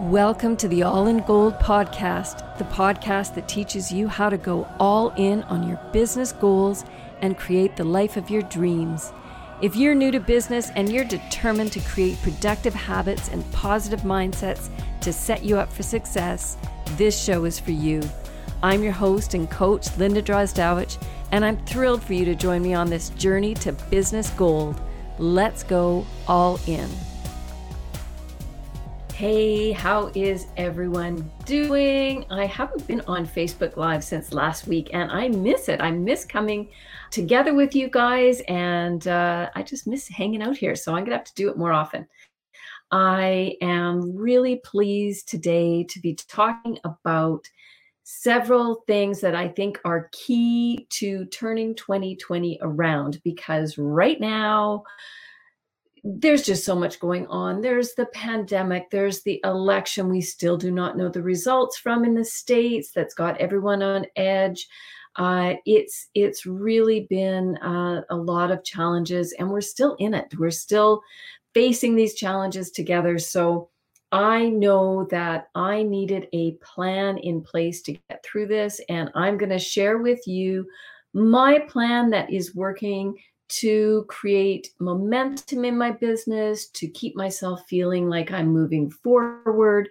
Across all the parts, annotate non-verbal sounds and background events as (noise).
Welcome to the All in Gold podcast, the podcast that teaches you how to go all in on your business goals and create the life of your dreams. If you're new to business and you're determined to create productive habits and positive mindsets to set you up for success, this show is for you. I'm your host and coach, Linda Drozdowich, and I'm thrilled for you to join me on this journey to business gold. Let's go all in. Hey, how is everyone doing? I haven't been on Facebook Live since last week and I miss it. I miss coming together with you guys and uh, I just miss hanging out here. So I'm going to have to do it more often. I am really pleased today to be talking about several things that I think are key to turning 2020 around because right now, there's just so much going on. There's the pandemic, there's the election we still do not know the results from in the states that's got everyone on edge. Uh, it's it's really been uh, a lot of challenges, and we're still in it. We're still facing these challenges together. So I know that I needed a plan in place to get through this, and I'm going to share with you my plan that is working to create momentum in my business, to keep myself feeling like I'm moving forward,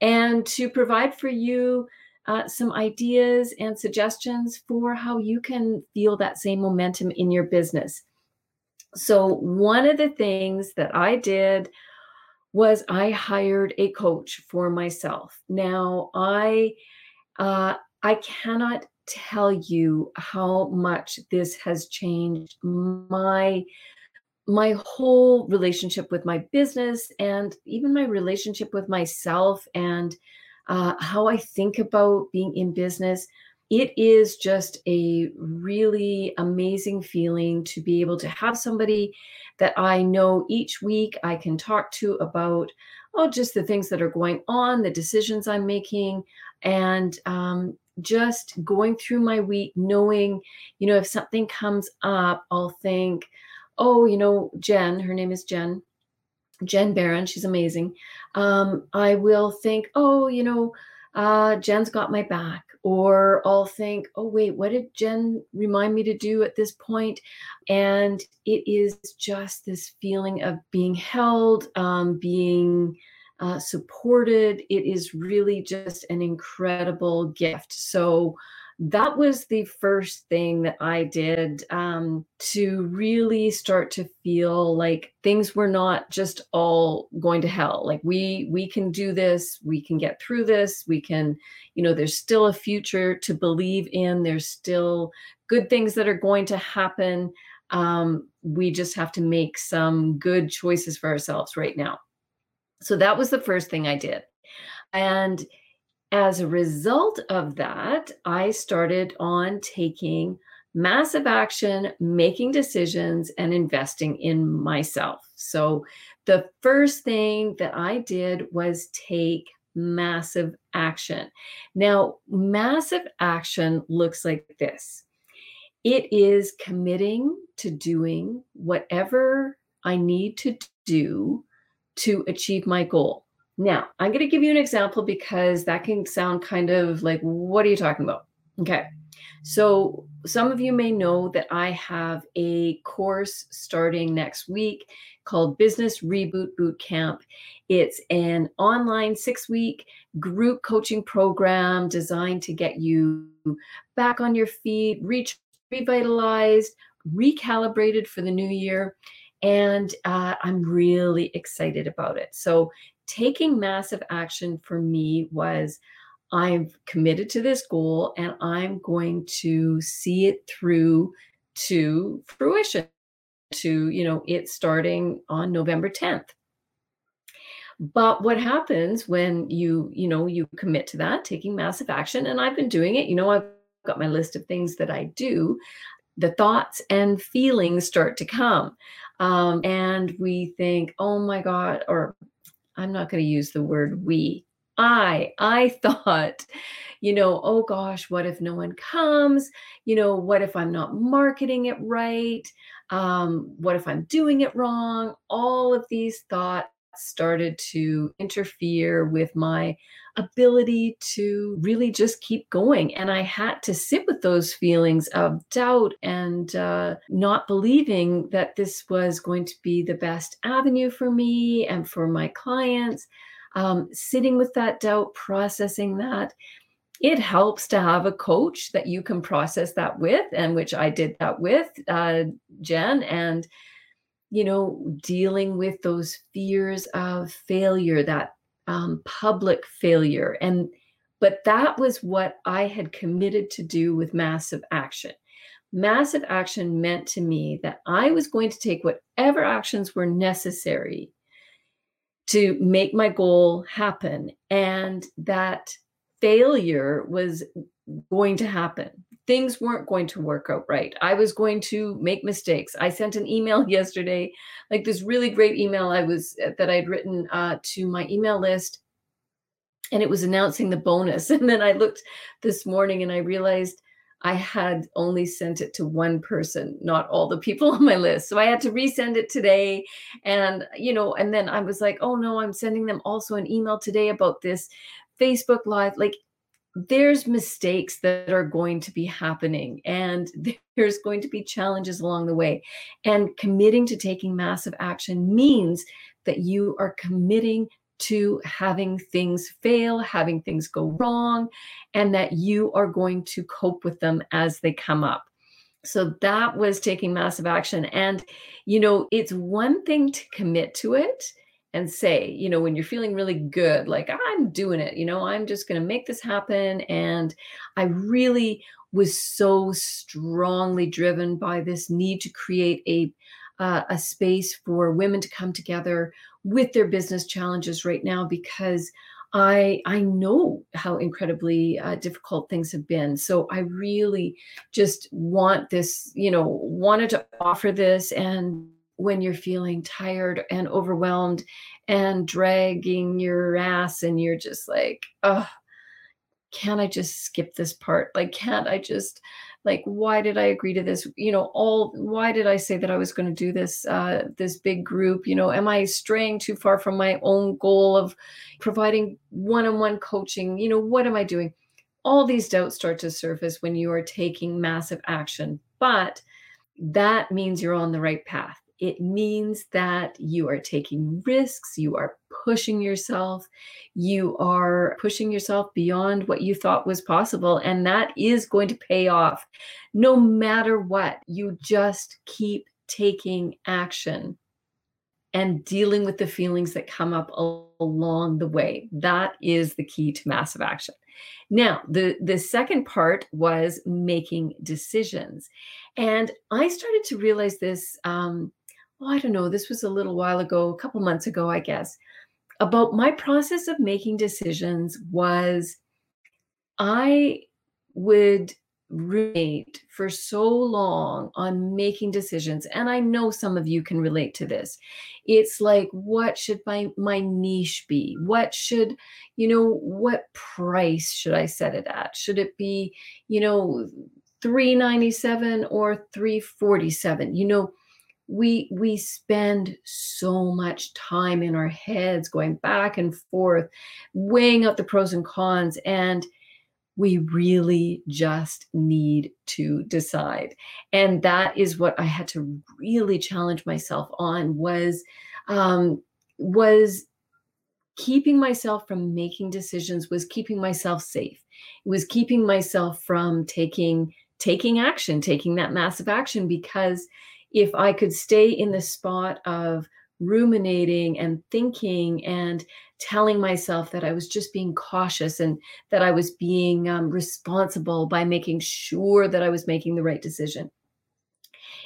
and to provide for you uh, some ideas and suggestions for how you can feel that same momentum in your business. So, one of the things that I did was I hired a coach for myself. Now, I uh, I cannot tell you how much this has changed my my whole relationship with my business and even my relationship with myself and uh, how I think about being in business. It is just a really amazing feeling to be able to have somebody that I know each week I can talk to about, oh, just the things that are going on, the decisions I'm making, and um, just going through my week knowing you know if something comes up i'll think oh you know jen her name is jen jen barron she's amazing um, i will think oh you know uh, jen's got my back or i'll think oh wait what did jen remind me to do at this point? And it is just this feeling of being held um, being uh, supported. It is really just an incredible gift. So, that was the first thing that I did um, to really start to feel like things were not just all going to hell. Like we we can do this, we can get through this, we can, you know, there's still a future to believe in. There's still good things that are going to happen. Um, we just have to make some good choices for ourselves right now. So that was the first thing I did. And as a result of that, I started on taking massive action, making decisions, and investing in myself. So the first thing that I did was take massive action. Now, massive action looks like this it is committing to doing whatever I need to do to achieve my goal. Now, I'm going to give you an example because that can sound kind of like, what are you talking about? Okay. So, some of you may know that I have a course starting next week called Business Reboot Boot Camp. It's an online six week group coaching program designed to get you back on your feet, reach, revitalized, recalibrated for the new year and uh, I'm really excited about it. So, taking massive action for me was I'm committed to this goal and I'm going to see it through to fruition, to, you know, it starting on November 10th. But what happens when you, you know, you commit to that, taking massive action, and I've been doing it, you know, I've got my list of things that I do, the thoughts and feelings start to come. Um, and we think, oh my God, or I'm not going to use the word we. I, I (laughs) thought, you know, oh gosh, what if no one comes? You know, what if I'm not marketing it right? Um, what if I'm doing it wrong? All of these thoughts started to interfere with my ability to really just keep going. And I had to sit with those feelings of doubt and uh, not believing that this was going to be the best avenue for me and for my clients. Um, sitting with that doubt, processing that. It helps to have a coach that you can process that with, and which I did that with, uh, Jen. And you know, dealing with those fears of failure, that um, public failure. And, but that was what I had committed to do with massive action. Massive action meant to me that I was going to take whatever actions were necessary to make my goal happen, and that failure was going to happen things weren't going to work out right. I was going to make mistakes. I sent an email (laughs) yesterday, like this really great email I was uh, that I'd written uh, to my email list, and it was announcing the bonus. (laughs) And then I looked this morning and I realized I had only sent it to one person, not all the people (laughs) on my list. So I had to resend it today. And, you know, and then I was like, oh no, I'm sending them also an email today about this Facebook Live. Like there's mistakes that are going to be happening and (laughs) there's going to be challenges along the way. And committing to taking massive action means that you are committing to having things fail, having things go wrong, and that you are going to cope with them as they come up. So that was taking massive action. And, you know, it's one thing to commit to it and say, you know, when you're feeling really good, like I'm doing it, you know, I'm just going to make this happen. And I really was so strongly driven by this need to create a uh, a space for women to come together with their business challenges right now because I I know how incredibly uh, difficult things have been. So I really just want this, you know, wanted to offer this and when you're feeling tired and overwhelmed and dragging your ass and you're just like, oh, can't I just skip this part? Like, can't I just like why did i agree to this? You know all why did i say that i was going to do this uh this big group? You know am i straying too far from my own goal of providing one-on-one coaching? You know what am i doing? All these doubts start to surface when you are taking massive action but that means you're on the right path it means that you are taking risks, you are pushing yourself, you are pushing yourself beyond what you thought was possible. And that is going to pay off no matter what. You just keep taking action and dealing with the feelings that come up along the way. That is the key to massive action. Now, the, the second part was making decisions. And I started to realize this um, well, I don't know, this was a little while ago, a couple months ago, I guess, about my process of making decisions was I would ruminate for so long on making decisions and i know some of you can relate to this. It's like what should my my niche be? What should you know what price should i set it at? Should it be you know 397 or 347 you know we we spend so much time in our heads going back and forth weighing up the pros and cons and we really just need to decide. And that is what i had to really challenge myself on was um was keeping myself from making decisions was keeping myself safe it was keeping myself from taking taking action taking that massive action because if I could stay in the spot of ruminating and thinking and telling myself that I was just being cautious and that I was being um, responsible by making sure that I was making the right decision.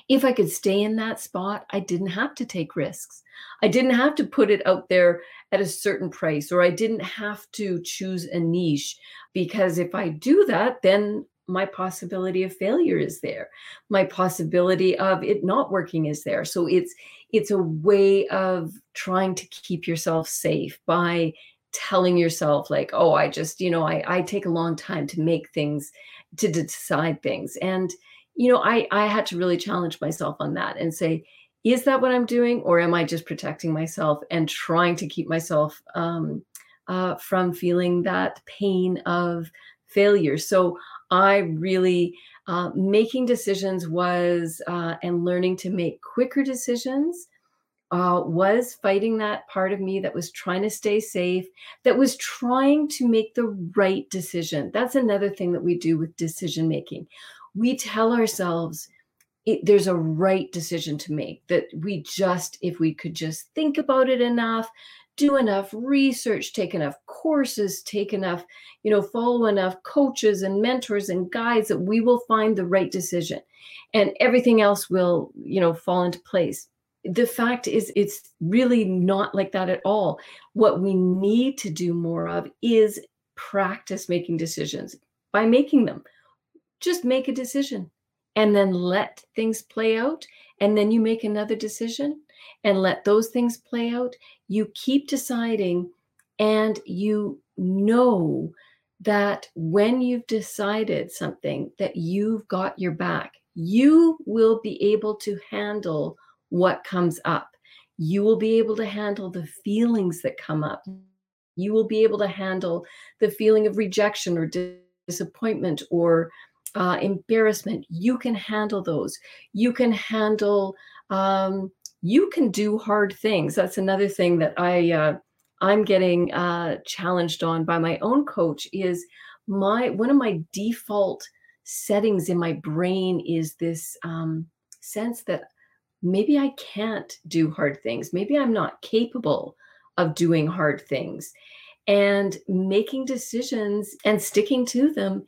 If I could stay in that spot, I didn't have to take risks. I didn't have to put it out there at a certain price, or I didn't have to choose a niche. Because if I do that, then my possibility of failure is there. My possibility of it not working is there. So it's it's a way of trying to keep yourself safe by telling yourself like oh i just you know i i take a long time to make things to decide things. And you know i i had to really challenge myself on that and say is that what I'm doing, or am I just protecting myself and trying to keep myself um, uh, from feeling that pain of failure? So I really uh, making decisions was uh, and learning to make quicker decisions uh, was fighting that part of me that was trying to stay safe, that was trying to make the right decision. That's another thing that we do with decision making. We tell ourselves it, there's a right decision to make, that we just, if we could just think about it enough, do enough research, take enough courses, take enough, you know, follow enough coaches and mentors and guides that we will find the right decision. And everything else will, you know, fall into place. The fact is it's really not like that at all. What we need to do more of is practice making decisions. By making them just make a decision and then let things play out and then you make another decision and let those things play out you keep deciding and you know that when you've decided something that you've got your back you will be able to handle what comes up. You will be able to handle the feelings that come up. You will be able to handle the feeling of rejection or disappointment or uh, embarrassment. You can handle those. You can handle. Um, you can do hard things. That's another thing that I uh, I'm getting uh, challenged on by my own coach. Is my one of my default settings in my brain is this um, sense that maybe I can't do hard things. Maybe I'm not capable of doing hard things. And making decisions and sticking to them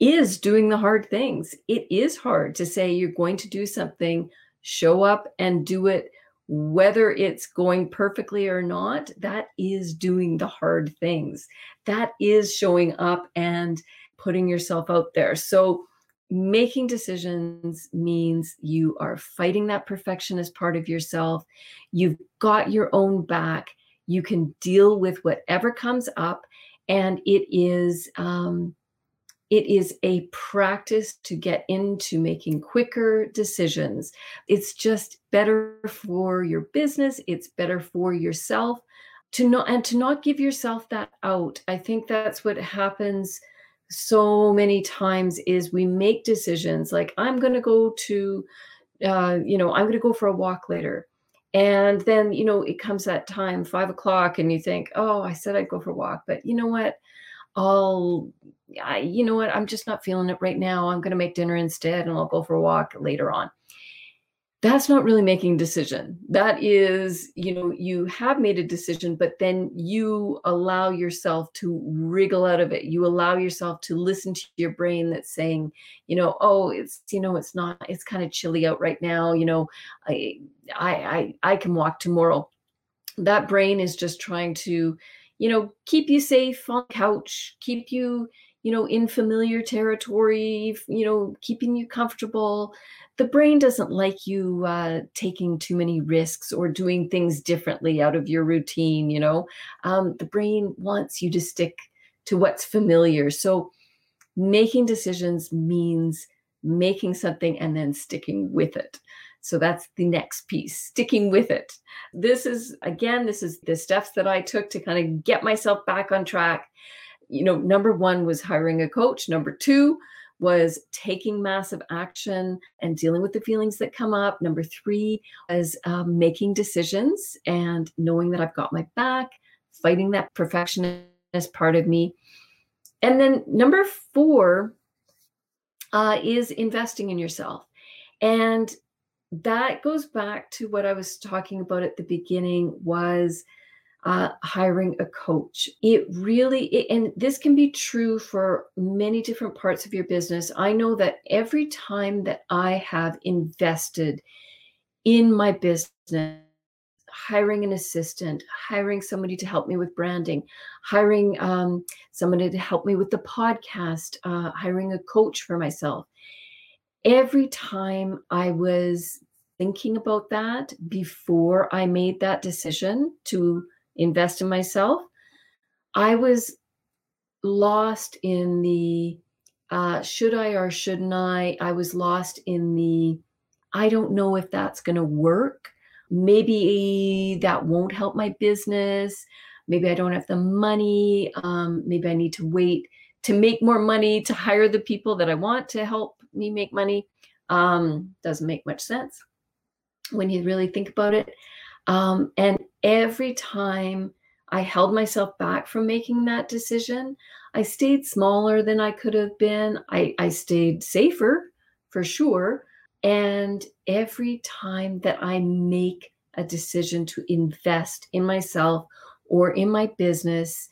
is doing the hard things. It is hard to say you're going to do something, show up and do it, whether it's going perfectly or not. That is doing the hard things. That is showing up and putting yourself out there. So, making decisions means you are fighting that perfectionist part of yourself. You've got your own back. You can deal with whatever comes up, and it is um, it is a practice to get into making quicker decisions. It's just better for your business. It's better for yourself to not and to not give yourself that out. I think that's what happens so many times is we make decisions like i'm going to go to uh, you know i'm going to go for a walk later and then you know it comes that time five o'clock and you think oh i said i'd go for a walk but you know what i'll I, you know what? I'm just not feeling it right now. I'm going to make dinner instead and i'll go for a walk later on. That's not really making decision. That is you know you have made a decision but then you allow yourself to wriggle out of it. You allow yourself to listen to your brain that's saying you know oh it's you know it's not it's kind of chilly out right now you know i i i, I can walk tomorrow. That brain is just trying to you know keep you safe on couch keep you you know in familiar territory you know keeping you comfortable. The brain doesn't like you uh, taking too many risks or doing things differently out of your routine you know? Um, the brain wants you to stick to what's familiar. So making decisions means making something and then sticking with it so that's the next piece sticking with it this is again this is the steps that i took to kind of get myself back on track you know number one was hiring a coach number two was taking massive action and dealing with the feelings that come up. Number three was um, making decisions and knowing that I've got my back, fighting that perfectionist part of me. And then number four uh, is investing in yourself. And that goes back to what I was talking about at the beginning was uh, hiring a coach. It really, it, and this can be true for many different parts of your business. I know that every time that I have invested in my business, hiring an assistant, hiring somebody to help me with branding, hiring um, somebody to help me with the podcast, uh, hiring a coach for myself. Every time I was thinking about that before I made that decision to invest in myself. I was lost in the uh, should I or shouldn't I? I was lost in the I don't know if that's going to work. Maybe that won't help my business. Maybe I don't have the money. Um, maybe I need to wait to make more money to hire the people that I want to help me make money. Um, doesn't make much sense when you really think about it. Um, and every time I held myself back from making that decision, I stayed smaller than I could have been. I, I stayed safer for sure. And every time that I make a decision to invest in myself or in my business,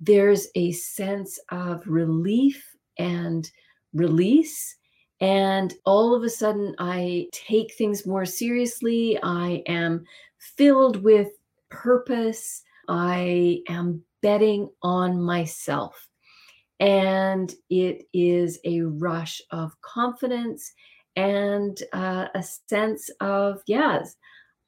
there's a sense of relief and release. And all of a sudden, I take things more seriously. I am filled with purpose. I am betting on myself. And it is a rush of confidence and uh, a sense of, yes,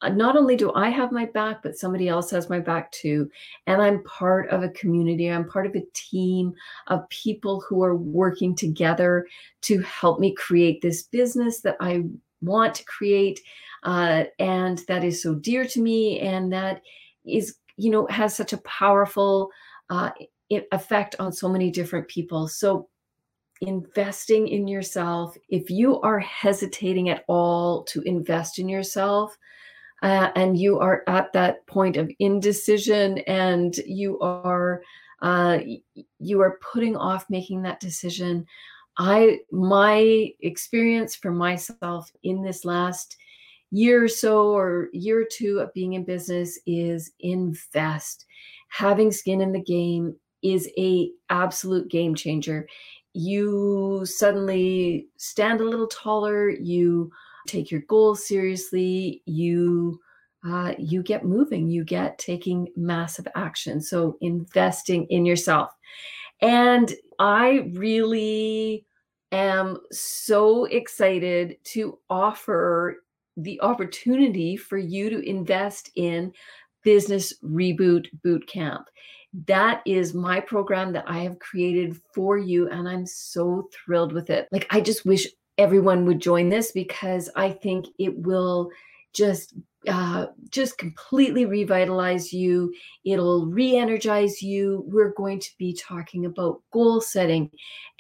not only do I have my back, but somebody else has my back too. And I'm part of a community, I'm part of a team of people who are working together to help me create this business that I want to create uh, and that is so dear to me and that is, you know, has such a powerful uh, effect on so many different people. So, investing in yourself, if you are hesitating at all to invest in yourself, uh, and you are at that point of indecision and you are uh, you are putting off making that decision. I my experience for myself in this last year or so or year or two of being in business is invest. Having skin in the game is a absolute game changer. You suddenly stand a little taller you take your goals seriously, you uh, you get moving, you get taking massive action. So investing in yourself. And I really am so excited to offer the opportunity for you to invest in Business Reboot Bootcamp. That is my program that I have created for you, and I'm so thrilled with it. Like, I just wish everyone would join this because I think it will just uh, just completely revitalize you. It'll re-energize you. We're going to be talking about goal setting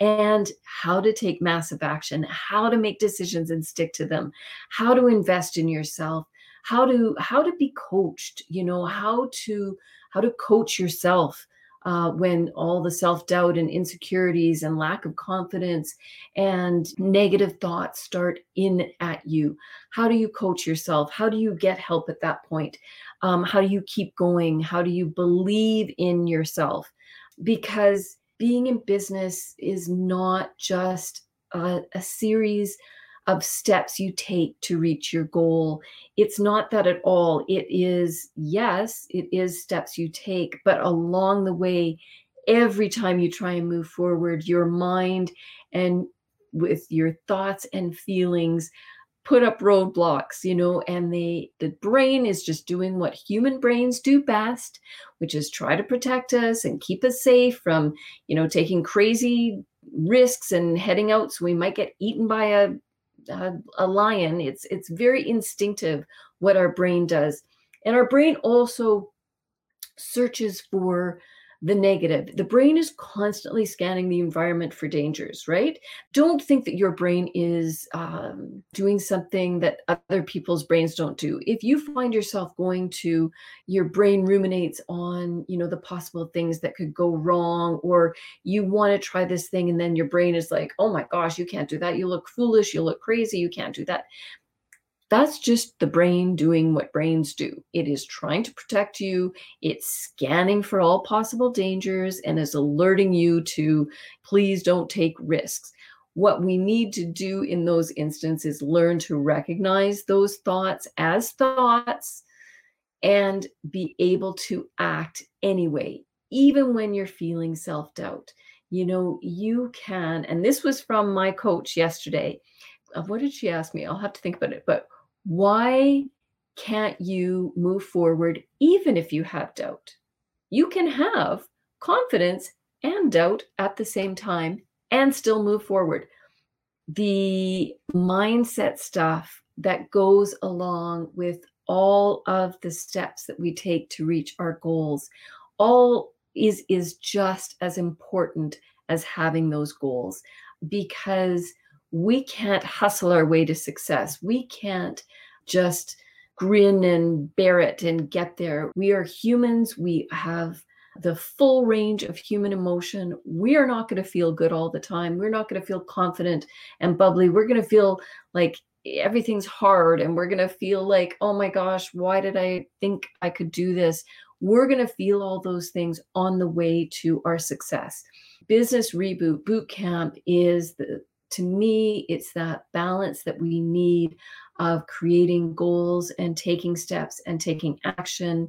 and how to take massive action, how to make decisions and stick to them, how to invest in yourself, how to how to be coached. You know how to how to coach yourself uh, when all the self doubt and insecurities and lack of confidence and negative thoughts start in at you. How do you coach yourself? How do you get help at that point? Um, how do you keep going? How do you believe in yourself? Because being in business is not just a, a series of steps you take to reach your goal. It's not that at all. It is, yes, it is steps you take, but along the way, every time you try and move forward, your mind and with your thoughts and feelings put up roadblocks you know and the the brain is just doing what human brains do best which is try to protect us and keep us safe from you know taking crazy risks and heading out so we might get eaten by a uh, a lion. It's it's very instinctive what our brain does, and our brain also searches for the negative. The brain is constantly scanning the environment for dangers, right? Don't think that your brain is um, doing something that other people's brains don't do. If you find yourself going to your brain ruminates on, you know, the possible things that could go wrong, or you want to try this thing and then your brain is like, oh my gosh, you can't do that. You look foolish. You look crazy. You can't do that. That's just the brain doing what brains do. It is trying to protect you, it's scanning for all possible dangers, and is alerting you to please don't take risks. What we need to do in those instances is learn to recognize those thoughts as thoughts and be able to act anyway, even when you're feeling self doubt. You know, you can, and this was from my coach yesterday. Uh, what did she ask me? I'll have to think about it. But why can't you move forward even if you have doubt? You can have confidence and doubt at the same time and still move forward. The mindset stuff that goes along with all of the steps that we take to reach our goals all is is just as important as having those goals because we can't hustle our way to success we can't just grin and bear it and get there we are humans we have the full range of human emotion. We are not going to feel good all the time. We're not going to feel confident and bubbly. We're going to feel like everything's hard and we're going to feel like, oh my gosh, why did I think I could do this? We're going to feel all those things on the way to our success. Business Reboot Boot Camp is the to me, it's that balance that we need of creating goals and taking steps and taking action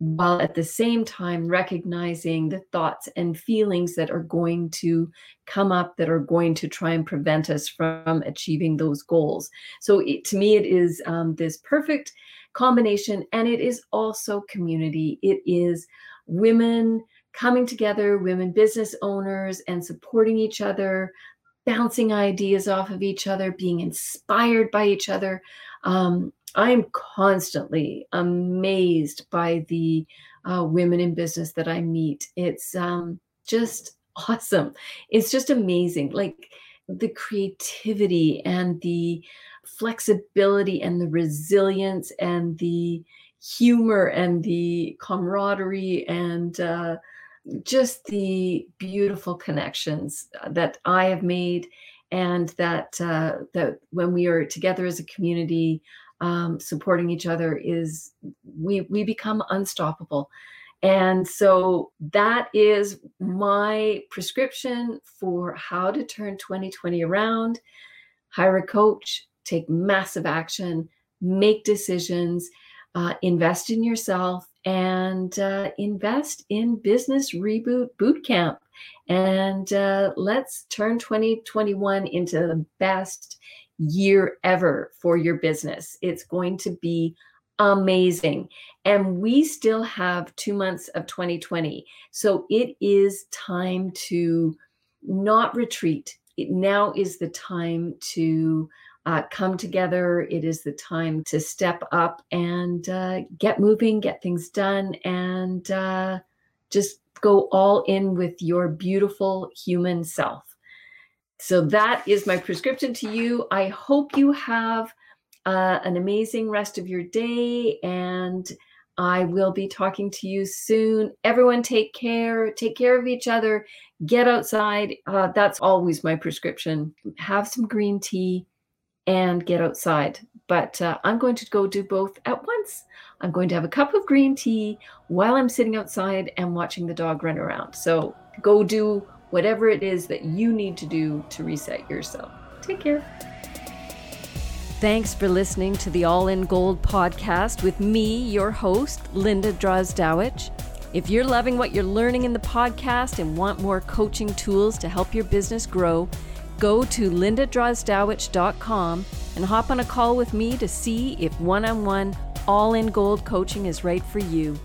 while at the same time recognizing the thoughts and feelings that are going to come up that are going to try and prevent us from achieving those goals. So, it, to me, it is um, this perfect combination, and it is also community. It is women coming together, women business owners, and supporting each other, bouncing ideas off of each other, being inspired by each other. Um, I am constantly amazed by the uh, women in business that I meet. It's um, just (laughs) awesome. It's just amazing. Like the creativity and the flexibility and the resilience and the humor and the camaraderie and uh, just the beautiful connections that I have made and that uh, that when we are together as a community um, supporting each other is we we become unstoppable. And so that is my prescription for how to turn 2020 around. Hire a coach take massive action make decisions uh, invest in yourself and uh, invest in business reboot bootcamp and uh, let's turn 2021 into the best year ever for your business. It's going to be amazing. And we still have two months of 2020. So it is time to not retreat. It now is the time to uh, come together. It is the time to step up and uh, get moving, get things done, and uh, just go all in with your beautiful human self. So that is my prescription to you. I hope you have uh, an amazing rest of your day and I will be talking to you soon. Everyone, take care. Take care of each other. Get outside. Uh, that's always my prescription. Have some green tea and get outside. But uh, I'm going to go do both at once. I'm going to have a cup of green tea while I'm sitting outside and watching the dog run around. So go do whatever it is that you need to do to reset yourself. Take care. Thanks for listening to the All in Gold podcast with me, your host, Linda Drozdowich. If you're loving what you're learning in the podcast and want more coaching tools to help your business grow, go to lindadrozdowich.com and hop on a call with me to see if one on one all in gold coaching is right for you.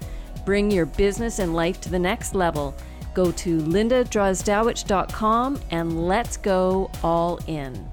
Bring your business and life to the next level Go to lindadrozdowich.com and let's go all in.